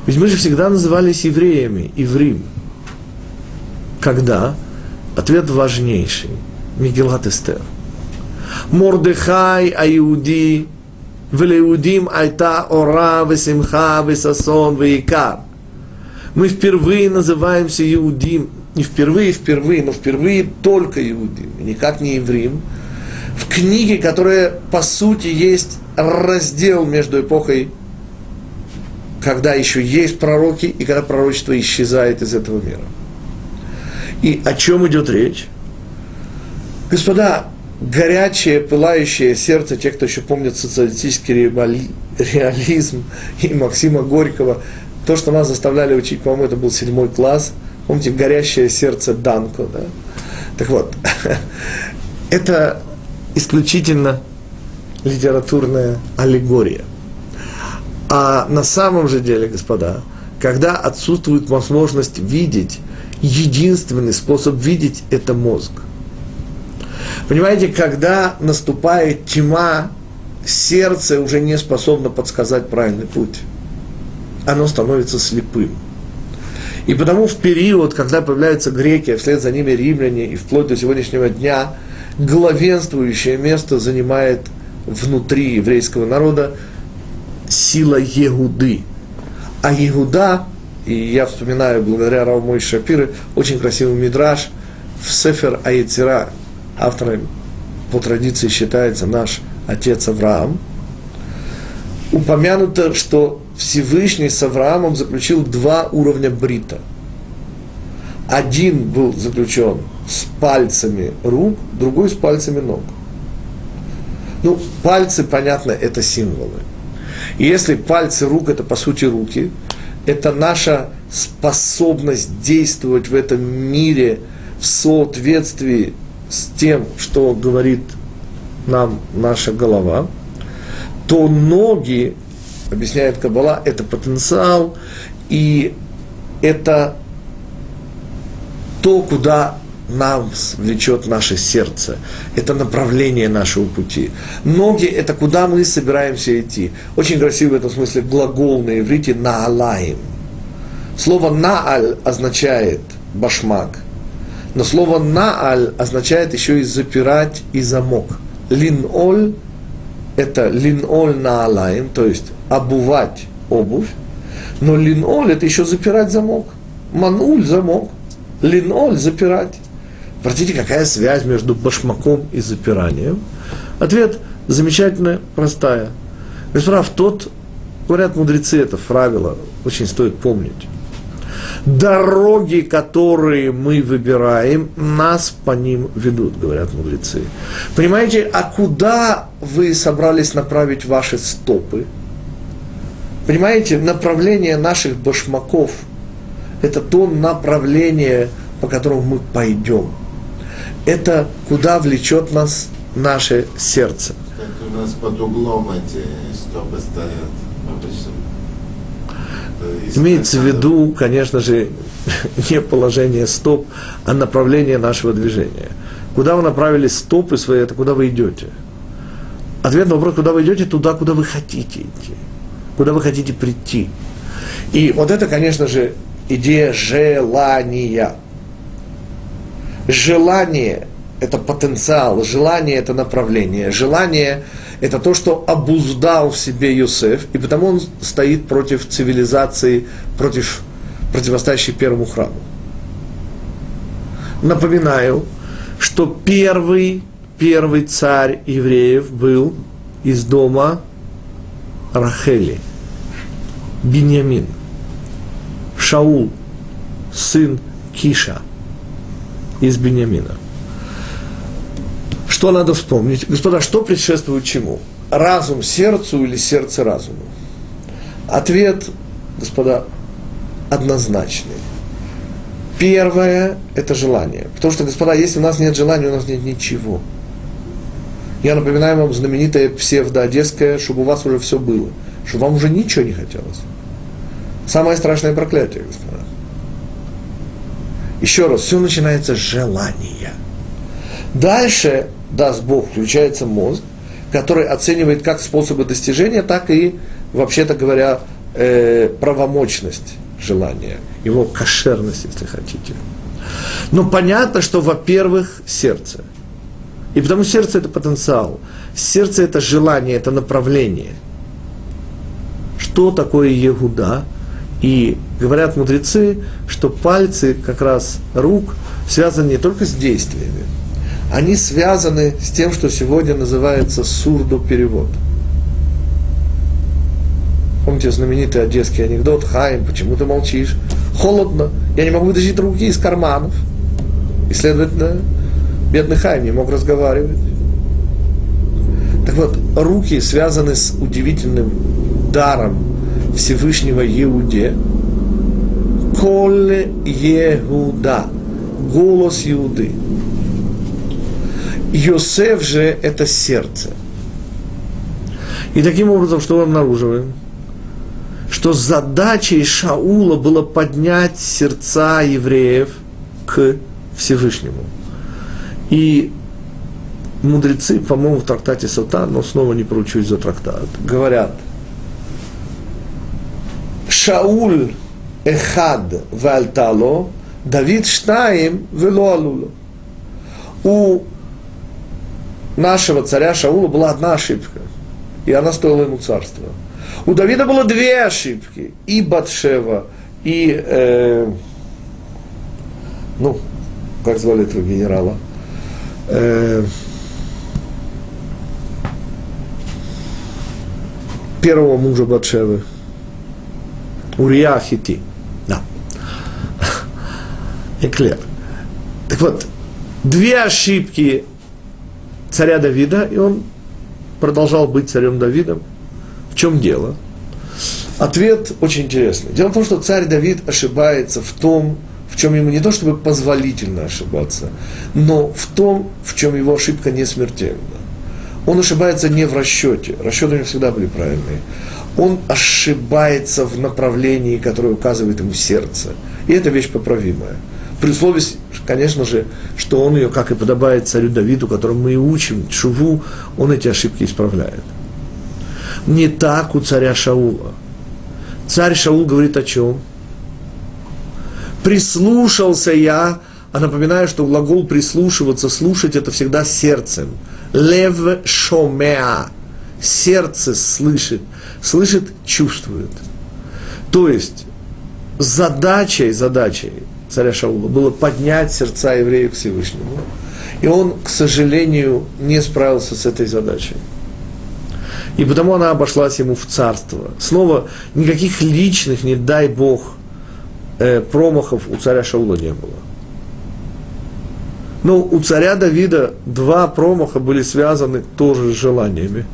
[SPEAKER 1] Ведь мы же всегда назывались евреями, Иврим. Когда? Ответ важнейший. Мигелат Эстер. Мордехай Аюди, Велеудим Айта Ора, Весимха, Весасон, Вейкар мы впервые называемся Иудим, не впервые, впервые, но впервые только Иудим, никак не евреем, в книге, которая по сути есть раздел между эпохой, когда еще есть пророки, и когда пророчество исчезает из этого мира. И о чем идет речь? Господа, горячее, пылающее сердце, те, кто еще помнит социалистический реализм и Максима Горького, то, что нас заставляли учить, по-моему, это был седьмой класс. Помните, горящее сердце Данко, да? Так вот, [laughs] это исключительно литературная аллегория. А на самом же деле, господа, когда отсутствует возможность видеть, единственный способ видеть – это мозг. Понимаете, когда наступает тьма, сердце уже не способно подсказать правильный путь оно становится слепым. И потому в период, когда появляются греки, а вслед за ними римляне, и вплоть до сегодняшнего дня, главенствующее место занимает внутри еврейского народа сила Егуды. А Егуда, и я вспоминаю благодаря Равмой Шапиры, очень красивый мидраж в Сефер Аецера, автором по традиции считается наш отец Авраам, упомянуто, что Всевышний с Авраамом заключил два уровня брита. Один был заключен с пальцами рук, другой с пальцами ног. Ну, пальцы, понятно, это символы. И если пальцы рук – это, по сути, руки, это наша способность действовать в этом мире в соответствии с тем, что говорит нам наша голова, то ноги объясняет Каббала, это потенциал, и это то, куда нас влечет наше сердце. Это направление нашего пути. Ноги – это куда мы собираемся идти. Очень красивый в этом смысле глагол на иврите «наалаим». Слово «нааль» означает «башмак», но слово «нааль» означает еще и «запирать» и «замок». «Лин-оль» – это «лин-оль наалаим», то есть обувать обувь, но линоль это еще запирать замок. Мануль замок, линоль запирать. Простите, какая связь между башмаком и запиранием? Ответ замечательно простая. Господа, в тот, говорят мудрецы, это правило, очень стоит помнить. Дороги, которые мы выбираем, нас по ним ведут, говорят мудрецы. Понимаете, а куда вы собрались направить ваши стопы? Понимаете, направление наших башмаков – это то направление, по которому мы пойдем. Это куда влечет нас наше сердце.
[SPEAKER 2] Кстати, у нас под углом эти стопы стоят обычно.
[SPEAKER 1] Имеется в виду, конечно же, [laughs] не положение стоп, а направление нашего движения. Куда вы направили стопы свои, это куда вы идете. Ответ на вопрос, куда вы идете, туда, куда вы хотите идти. Куда вы хотите прийти. И вот это, конечно же, идея желания. Желание – это потенциал, желание – это направление. Желание – это то, что обуздал в себе Юсеф, и потому он стоит против цивилизации, против противостоящей первому храму. Напоминаю, что первый, первый царь евреев был из дома Рахели, Беньямин, Шаул, сын Киша из Беньямина. Что надо вспомнить? Господа, что предшествует чему? Разум сердцу или сердце разуму? Ответ, господа, однозначный. Первое – это желание. Потому что, господа, если у нас нет желания, у нас нет ничего. Я напоминаю вам знаменитое псевдоодесское, чтобы у вас уже все было. Чтобы вам уже ничего не хотелось. Самое страшное проклятие, господа. Еще раз, все начинается с желания. Дальше, даст Бог, включается мозг, который оценивает как способы достижения, так и, вообще-то говоря, э, правомочность желания, его кошерность, если хотите. Но понятно, что, во-первых, сердце. И потому сердце – это потенциал. Сердце – это желание, это направление. Что такое Егуда? И говорят мудрецы, что пальцы как раз рук связаны не только с действиями, они связаны с тем, что сегодня называется сурдоперевод. Помните знаменитый одесский анекдот «Хайм, почему ты молчишь?» Холодно, я не могу вытащить руки из карманов. И, следовательно, бедный Хайм не мог разговаривать. Так вот, руки связаны с удивительным даром Всевышнего Иуде. Коле Егуда. Голос Иуды. Йосеф же – это сердце. И таким образом, что мы обнаруживаем? Что задачей Шаула было поднять сердца евреев к Всевышнему. И мудрецы, по-моему, в трактате Сатан, но снова не поручусь за трактат, говорят, Шауль эхад вальтало, Давид штаим велуалуло. У нашего царя Шаула была одна ошибка, и она стоила ему царства. У Давида было две ошибки, и Батшева, и, э, ну, как звали этого генерала, э, первого мужа Батшевы, Урия Хити. Да. [laughs] Эклер. Так вот, две ошибки царя Давида, и он продолжал быть царем Давидом. В чем дело? Ответ очень интересный. Дело в том, что царь Давид ошибается в том, в чем ему не то чтобы позволительно ошибаться, но в том, в чем его ошибка не смертельна. Он ошибается не в расчете, расчеты у него всегда были правильные. Он ошибается в направлении, которое указывает ему сердце. И это вещь поправимая. При условии, конечно же, что он ее, как и подобает царю Давиду, которому мы и учим, Чуву, он эти ошибки исправляет. Не так у царя Шаула. Царь Шаул говорит о чем? Прислушался я, а напоминаю, что глагол прислушиваться, слушать это всегда сердцем. Лев шомеа. Сердце слышит. Слышит, чувствует. То есть, задачей, задачей царя Шаула было поднять сердца евреев к Всевышнему. И он, к сожалению, не справился с этой задачей. И потому она обошлась ему в царство. Снова никаких личных, не дай Бог, э, промахов у царя Шаула не было. Но у царя Давида два промаха были связаны тоже с желаниями.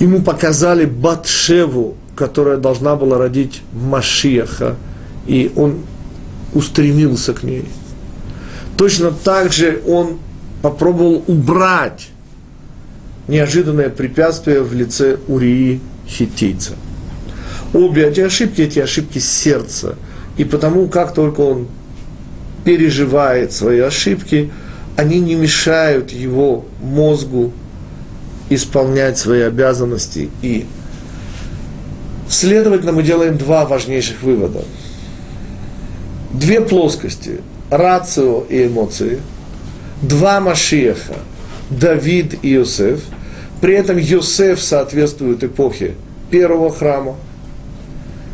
[SPEAKER 1] Ему показали Батшеву, которая должна была родить Машиаха, и он устремился к ней. Точно так же он попробовал убрать неожиданное препятствие в лице Урии Хитийца. Обе эти ошибки, эти ошибки сердца. И потому, как только он переживает свои ошибки, они не мешают его мозгу исполнять свои обязанности. И, следовательно, мы делаем два важнейших вывода. Две плоскости – рацио и эмоции. Два Машиеха – Давид и Иосиф. При этом Иосиф соответствует эпохе первого храма,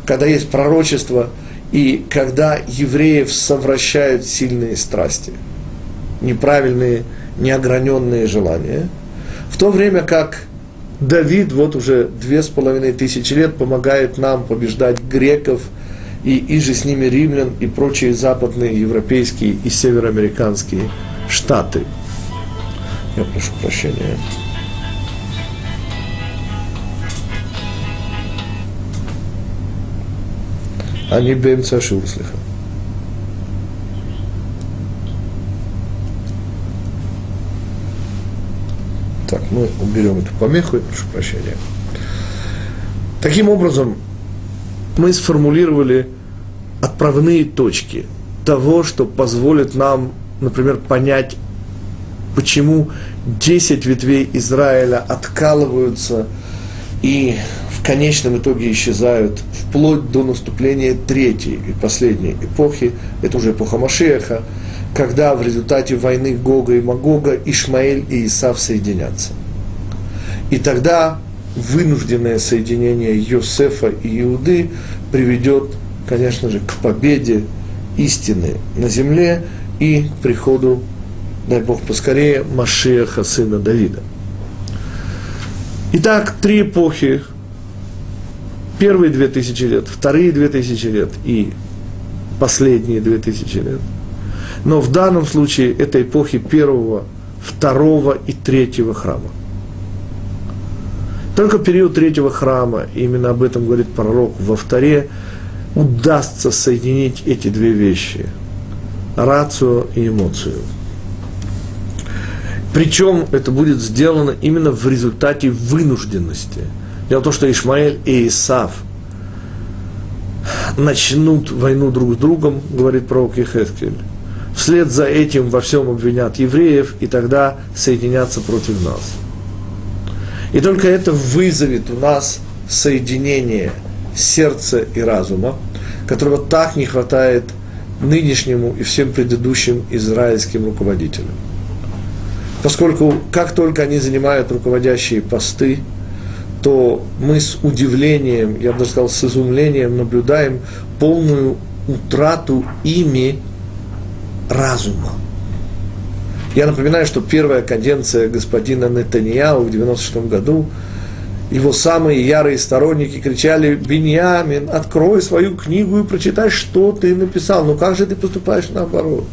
[SPEAKER 1] когда есть пророчество и когда евреев совращают сильные страсти, неправильные, неограненные желания, в то время как Давид вот уже две с половиной тысячи лет помогает нам побеждать греков и, и же с ними римлян и прочие западные европейские и североамериканские штаты. Я прошу прощения. אני באמצע השיעור, סליחה. Так, мы уберем эту помеху, прошу прощения. Таким образом, мы сформулировали отправные точки того, что позволит нам, например, понять, почему 10 ветвей Израиля откалываются и конечном итоге исчезают вплоть до наступления третьей и последней эпохи, это уже эпоха Машеха, когда в результате войны Гога и Магога Ишмаэль и Исав соединятся. И тогда вынужденное соединение Йосефа и Иуды приведет, конечно же, к победе истины на земле и к приходу, дай Бог поскорее, Машеха, сына Давида. Итак, три эпохи первые две тысячи лет, вторые две тысячи лет и последние две тысячи лет. Но в данном случае это эпохи первого, второго и третьего храма. Только период третьего храма, именно об этом говорит пророк во вторе, удастся соединить эти две вещи – рацию и эмоцию. Причем это будет сделано именно в результате вынужденности – Дело в том, что Ишмаэль и Исав начнут войну друг с другом, говорит пророк Ехескель. Вслед за этим во всем обвинят евреев, и тогда соединятся против нас. И только это вызовет у нас соединение сердца и разума, которого так не хватает нынешнему и всем предыдущим израильским руководителям. Поскольку как только они занимают руководящие посты – то мы с удивлением, я бы даже сказал, с изумлением наблюдаем полную утрату ими разума. Я напоминаю, что первая каденция господина Нетаньяу в 96 году, его самые ярые сторонники кричали, «Беньямин, открой свою книгу и прочитай, что ты написал. Ну как же ты поступаешь наоборот?»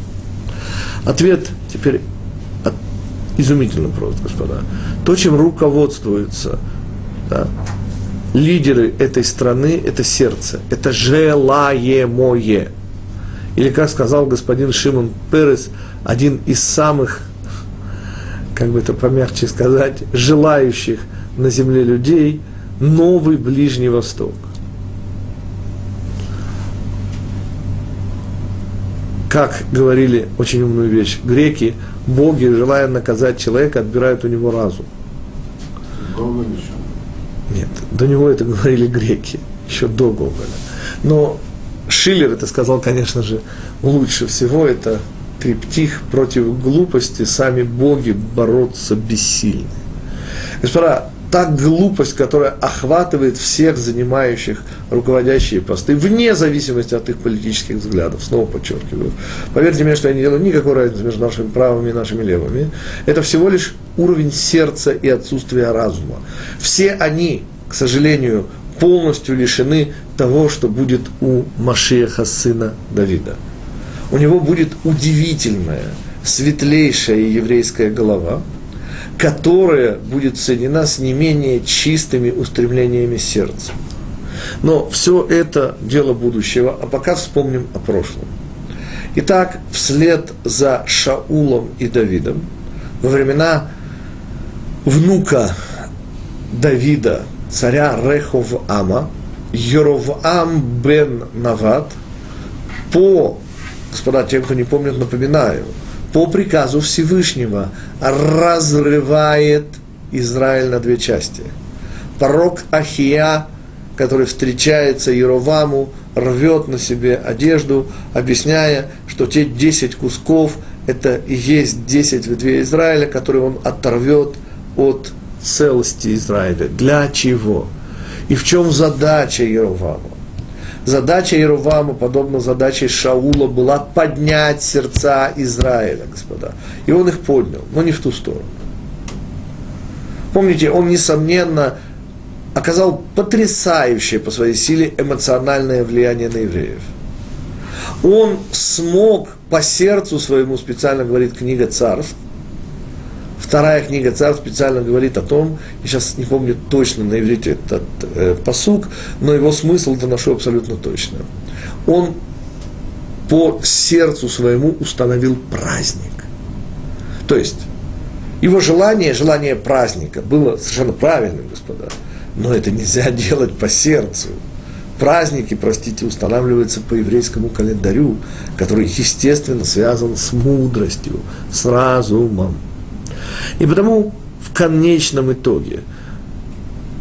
[SPEAKER 1] Ответ теперь изумительно просто, господа. То, чем руководствуется да, лидеры этой страны – это сердце, это желаемое. Или, как сказал господин Шимон Перес, один из самых, как бы это помягче сказать, желающих на земле людей – новый Ближний Восток. Как говорили очень умную вещь греки, боги, желая наказать человека, отбирают у него разум. Нет, до него это говорили греки, еще до Гоголя. Но Шиллер это сказал, конечно же, лучше всего, это триптих против глупости, сами боги бороться бессильны. Господа, та глупость, которая охватывает всех занимающих руководящие посты, вне зависимости от их политических взглядов, снова подчеркиваю. Поверьте мне, что я не делаю никакой разницы между нашими правыми и нашими левыми. Это всего лишь уровень сердца и отсутствие разума. Все они, к сожалению, полностью лишены того, что будет у Машеха, сына Давида. У него будет удивительная, светлейшая еврейская голова, которая будет соединена с не менее чистыми устремлениями сердца. Но все это дело будущего, а пока вспомним о прошлом. Итак, вслед за Шаулом и Давидом, во времена внука Давида, царя Рехов-Ама, Йоровам бен Нават, по, господа, тем, кто не помнит, напоминаю, по приказу Всевышнего разрывает Израиль на две части. Пророк Ахия, который встречается Яроваму, рвет на себе одежду, объясняя, что те 10 кусков – это и есть 10 ветвей Израиля, которые он оторвет от целости Израиля. Для чего? И в чем задача Яровама? Задача Яровама, подобно задаче Шаула, была поднять сердца Израиля, господа. И он их поднял, но не в ту сторону. Помните, он, несомненно, оказал потрясающее по своей силе эмоциональное влияние на евреев. Он смог по сердцу своему, специально говорит книга царств, Вторая книга царств специально говорит о том, я сейчас не помню точно на иврите этот э, посук, но его смысл доношу абсолютно точно. Он по сердцу своему установил праздник. То есть, его желание, желание праздника было совершенно правильным, господа. Но это нельзя [laughs] делать по сердцу. Праздники, простите, устанавливаются по еврейскому календарю, который, естественно, связан с мудростью, с разумом. И потому в конечном итоге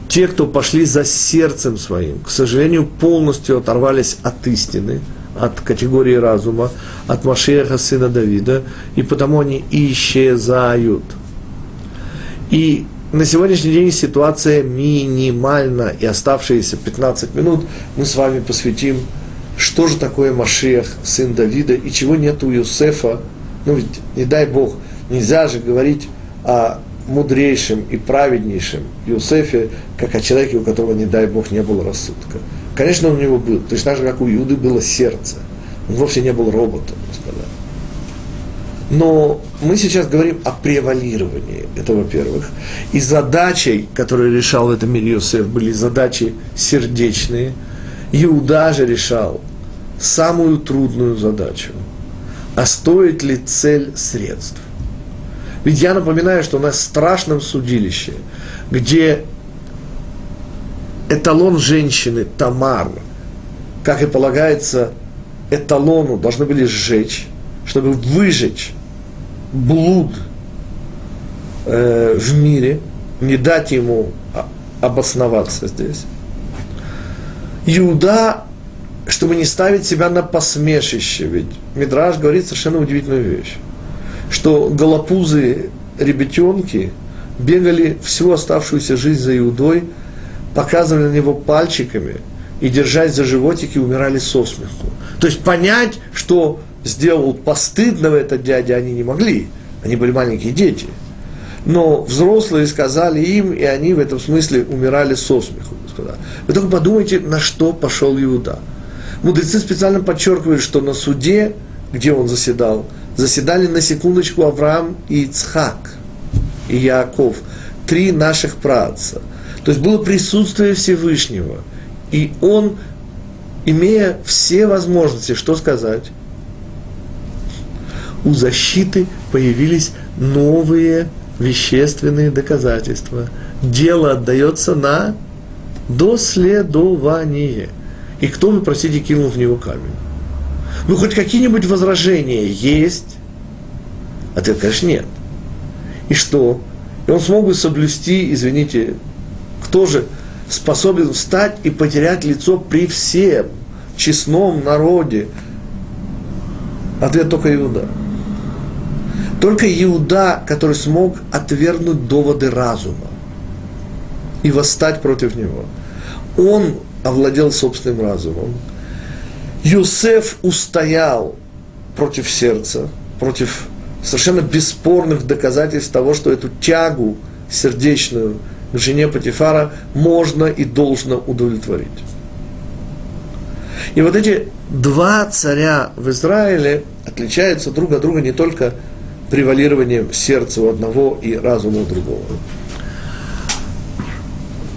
[SPEAKER 1] те, кто пошли за сердцем своим, к сожалению, полностью оторвались от истины, от категории разума, от Машеха, сына Давида, и потому они исчезают. И на сегодняшний день ситуация минимальна, и оставшиеся 15 минут мы с вами посвятим, что же такое Машех, сын Давида, и чего нет у Юсефа. Ну ведь, не дай Бог, нельзя же говорить о мудрейшем и праведнейшем Иосифе, как о человеке, у которого, не дай Бог, не было рассудка. Конечно, он у него был, точно так же, как у Иуды было сердце. Он вовсе не был роботом, господа. Но мы сейчас говорим о превалировании, это во-первых. И задачей, которую решал в этом мире Иосиф, были задачи сердечные. Иуда же решал самую трудную задачу. А стоит ли цель средств? Ведь я напоминаю, что у нас страшном судилище, где эталон женщины Тамар, как и полагается эталону, должны были сжечь, чтобы выжечь блуд э, в мире, не дать ему обосноваться здесь. Иуда, чтобы не ставить себя на посмешище, ведь Мидраж говорит совершенно удивительную вещь что голопузы ребятенки бегали всю оставшуюся жизнь за Иудой, показывали на него пальчиками и, держась за животики, умирали со смеху. То есть понять, что сделал постыдного этот дядя, они не могли. Они были маленькие дети. Но взрослые сказали им, и они в этом смысле умирали со смеху, господа. Вы только подумайте, на что пошел Иуда. Мудрецы специально подчеркивают, что на суде, где он заседал, заседали на секундочку Авраам и Ицхак, и Яаков, три наших праотца. То есть было присутствие Всевышнего. И он, имея все возможности, что сказать, у защиты появились новые вещественные доказательства. Дело отдается на доследование. И кто, вы простите, кинул в него камень? Ну, хоть какие-нибудь возражения есть? Ответ, конечно, нет. И что? И он смог бы соблюсти, извините, кто же способен встать и потерять лицо при всем честном народе? Ответ только Иуда. Только Иуда, который смог отвергнуть доводы разума и восстать против него. Он овладел собственным разумом, Юсеф устоял против сердца, против совершенно бесспорных доказательств того, что эту тягу сердечную к жене Патифара можно и должно удовлетворить. И вот эти два царя в Израиле отличаются друг от друга не только превалированием сердца у одного и разума у другого.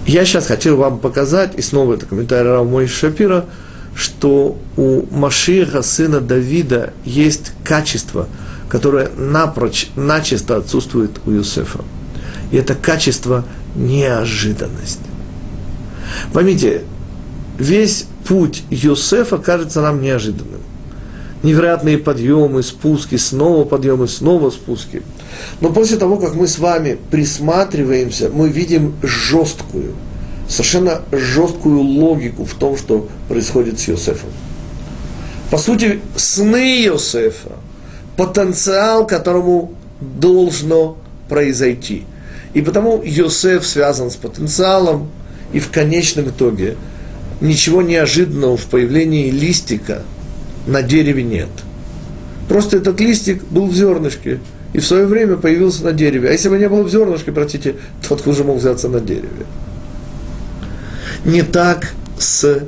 [SPEAKER 1] Я сейчас хотел вам показать, и снова это комментарий Рава Мой Шапира, что у Машиха, сына Давида, есть качество, которое напрочь, начисто отсутствует у Юсефа. И это качество неожиданность. Поймите, весь путь Юсефа кажется нам неожиданным. Невероятные подъемы, спуски, снова подъемы, снова спуски. Но после того, как мы с вами присматриваемся, мы видим жесткую, совершенно жесткую логику в том, что происходит с Йосефом. По сути, сны Йосефа, потенциал, которому должно произойти. И потому Йосеф связан с потенциалом, и в конечном итоге ничего неожиданного в появлении листика на дереве нет. Просто этот листик был в зернышке, и в свое время появился на дереве. А если бы не было в зернышке, простите, то откуда же мог взяться на дереве? Не так с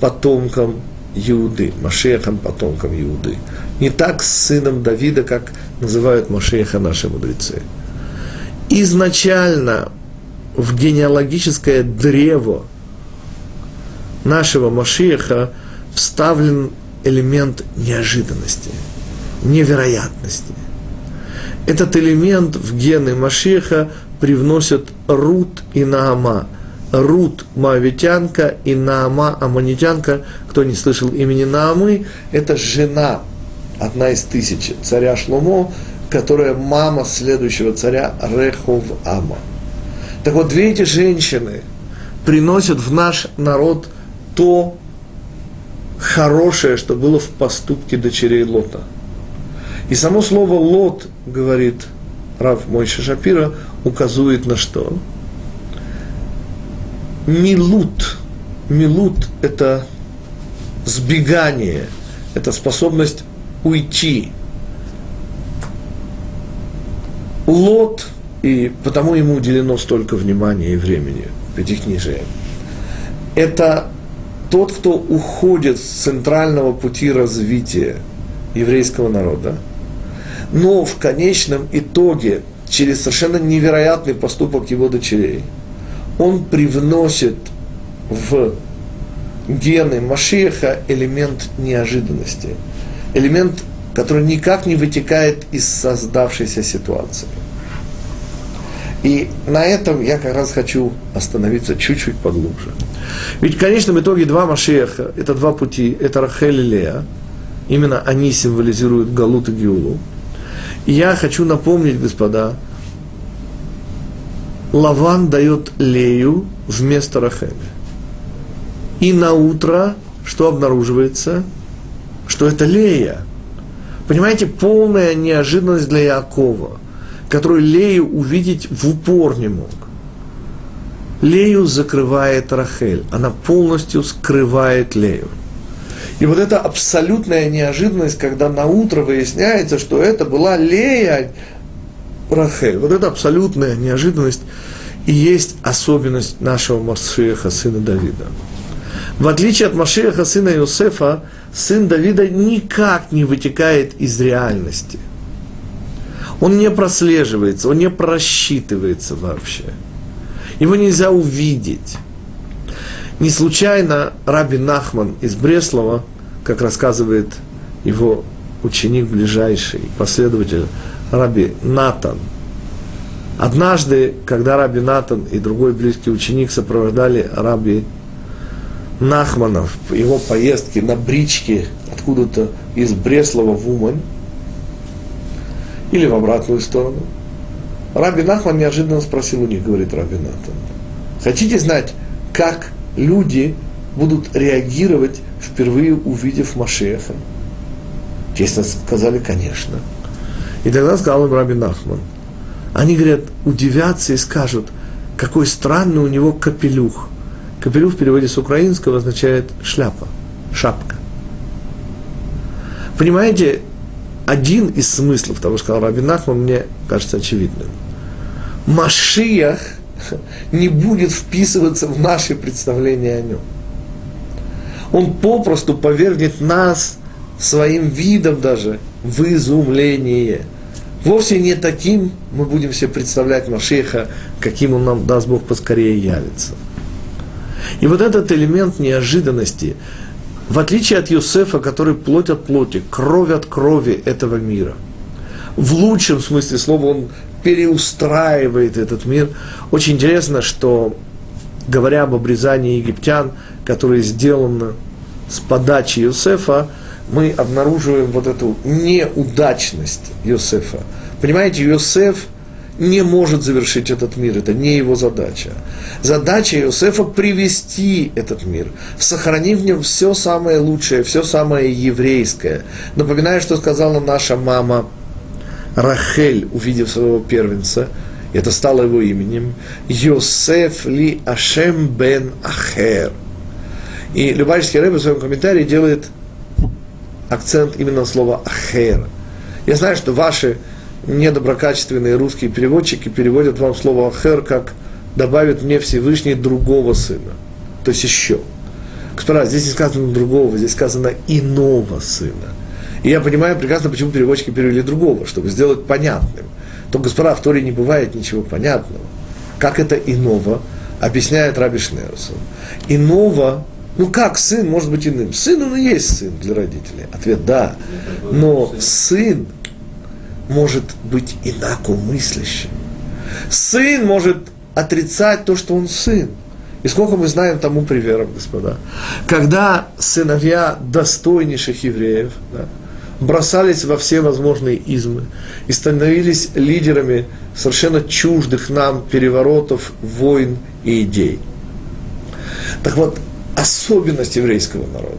[SPEAKER 1] потомком Иуды, Машехом потомком Иуды. Не так с сыном Давида, как называют Машеха наши мудрецы. Изначально в генеалогическое древо нашего Машеха вставлен элемент неожиданности, невероятности. Этот элемент в гены Машеха привносят Рут и Наама. Рут – Моавитянка и Наама – Аманитянка. Кто не слышал имени Наамы, это жена, одна из тысячи, царя Шломо, которая мама следующего царя Рехов Ама. Так вот, две эти женщины приносят в наш народ то хорошее, что было в поступке дочерей Лота. И само слово «лот», говорит Рав Мойша Шапира, указывает на что? Милут. Милут – это сбегание, это способность уйти. Лот, и потому ему уделено столько внимания и времени, пятикнижие, это тот, кто уходит с центрального пути развития еврейского народа, но в конечном итоге, через совершенно невероятный поступок его дочерей, он привносит в гены Машиеха элемент неожиданности, элемент, который никак не вытекает из создавшейся ситуации. И на этом я как раз хочу остановиться чуть-чуть поглубже. Ведь в конечном итоге два Машеха, это два пути, это Рахель и Лея. Именно они символизируют Галут и Геулу. И я хочу напомнить, господа, Лаван дает Лею вместо Рахеля. И на утро что обнаруживается? Что это Лея. Понимаете, полная неожиданность для Якова, который Лею увидеть в упор не мог. Лею закрывает Рахель. Она полностью скрывает Лею. И вот эта абсолютная неожиданность, когда на утро выясняется, что это была Лея Рахель. Вот это абсолютная неожиданность и есть особенность нашего Машеха, сына Давида. В отличие от Машеха, сына Иосифа, сын Давида никак не вытекает из реальности. Он не прослеживается, он не просчитывается вообще – его нельзя увидеть. Не случайно Раби Нахман из Бреслова, как рассказывает его ученик ближайший, последователь Раби Натан, Однажды, когда Раби Натан и другой близкий ученик сопровождали Раби Нахмана в его поездке на бричке откуда-то из Бреслова в Умань, или в обратную сторону – Раби Нахман неожиданно спросил у них, говорит Раби Натан, хотите знать, как люди будут реагировать, впервые увидев Машеха? Честно сказали, конечно. И тогда сказал им Раби Нахман, они, говорят, удивятся и скажут, какой странный у него капелюх. Капелюх в переводе с украинского означает шляпа, шапка. Понимаете, один из смыслов того, что сказал Раби Нахман, мне кажется очевидным. Машиях – не будет вписываться в наши представления о нем. Он попросту повергнет нас своим видом даже в изумление. Вовсе не таким мы будем себе представлять Машеха, каким он нам, даст Бог, поскорее явится. И вот этот элемент неожиданности, в отличие от Юсефа, который плоть от плоти, кровь от крови этого мира, в лучшем смысле слова он переустраивает этот мир. Очень интересно, что говоря об обрезании египтян, которое сделано с подачи Юсефа, мы обнаруживаем вот эту неудачность Юсефа. Понимаете, Юсеф не может завершить этот мир, это не его задача. Задача Иосифа привести этот мир, сохранив в нем все самое лучшее, все самое еврейское. Напоминаю, что сказала наша мама Рахель, увидев своего первенца, это стало его именем, Йосеф ли Ашем бен Ахер. И Любавичский рэб в своем комментарии делает акцент именно на слово Ахер. Я знаю, что ваши недоброкачественные русские переводчики переводят вам слово Ахер как добавит мне Всевышний другого сына. То есть еще. Господа, здесь не сказано другого, здесь сказано иного сына. И я понимаю прекрасно, почему переводчики перевели другого, чтобы сделать понятным. То, господа, в Торе не бывает ничего понятного. Как это иного, объясняет Раби Шнеусов. Иного, ну как сын может быть иным? Сын он и есть сын для родителей. Ответ да. Но сын может быть инакомыслящим. Сын может отрицать то, что он сын. И сколько мы знаем тому примеров, господа. Когда сыновья достойнейших евреев, да, бросались во все возможные измы и становились лидерами совершенно чуждых нам переворотов, войн и идей. Так вот, особенность еврейского народа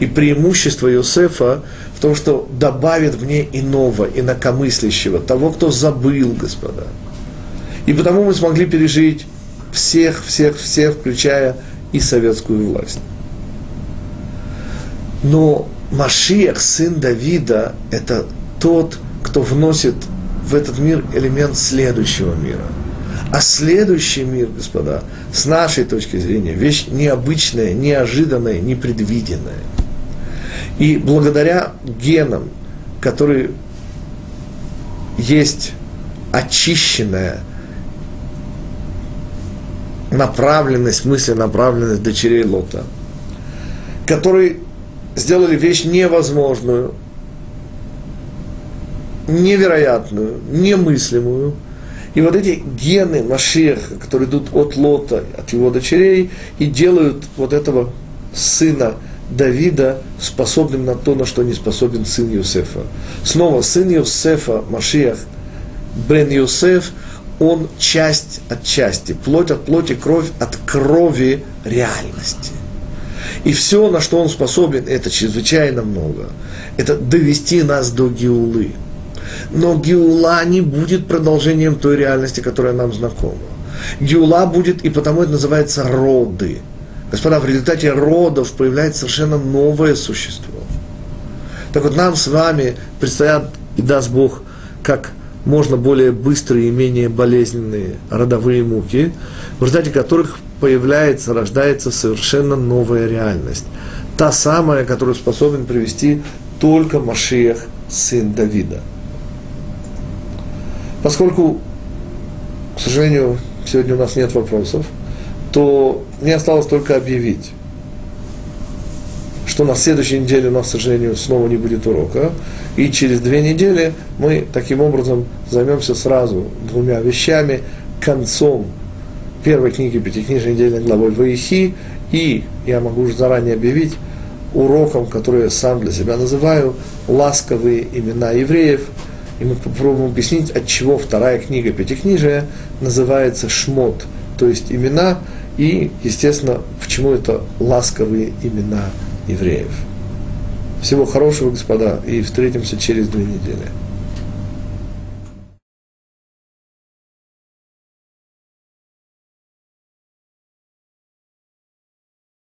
[SPEAKER 1] и преимущество Иосифа в том, что добавит мне иного, инакомыслящего, того, кто забыл, господа. И потому мы смогли пережить всех, всех, всех, включая и советскую власть. Но Машиах, сын Давида, это тот, кто вносит в этот мир элемент следующего мира. А следующий мир, господа, с нашей точки зрения, вещь необычная, неожиданная, непредвиденная. И благодаря генам, которые есть очищенная направленность, мысли направленность дочерей Лота, которые сделали вещь невозможную, невероятную, немыслимую. И вот эти гены Машеха, которые идут от Лота, от его дочерей, и делают вот этого сына Давида способным на то, на что не способен сын Юсефа. Снова сын Юсефа, Машиах, Бен Юсеф, он часть от части, плоть от плоти, кровь от крови реальности. И все, на что он способен, это чрезвычайно много. Это довести нас до Геулы. Но Геула не будет продолжением той реальности, которая нам знакома. Геула будет, и потому это называется роды. Господа, в результате родов появляется совершенно новое существо. Так вот, нам с вами предстоят, и даст Бог, как можно более быстрые и менее болезненные родовые муки, в результате которых появляется, рождается совершенно новая реальность. Та самая, которую способен привести только Машиях, сын Давида. Поскольку, к сожалению, сегодня у нас нет вопросов, то мне осталось только объявить, что на следующей неделе у нас, к сожалению, снова не будет урока. И через две недели мы таким образом займемся сразу двумя вещами, концом первой книги Пятикнижной недельной главой Ваихи, и, я могу уже заранее объявить, уроком, который я сам для себя называю, ласковые имена евреев. И мы попробуем объяснить, от чего вторая книга Пятикнижия называется Шмот, то есть имена, и, естественно, почему это ласковые имена евреев. Всего хорошего, господа, и встретимся через две недели.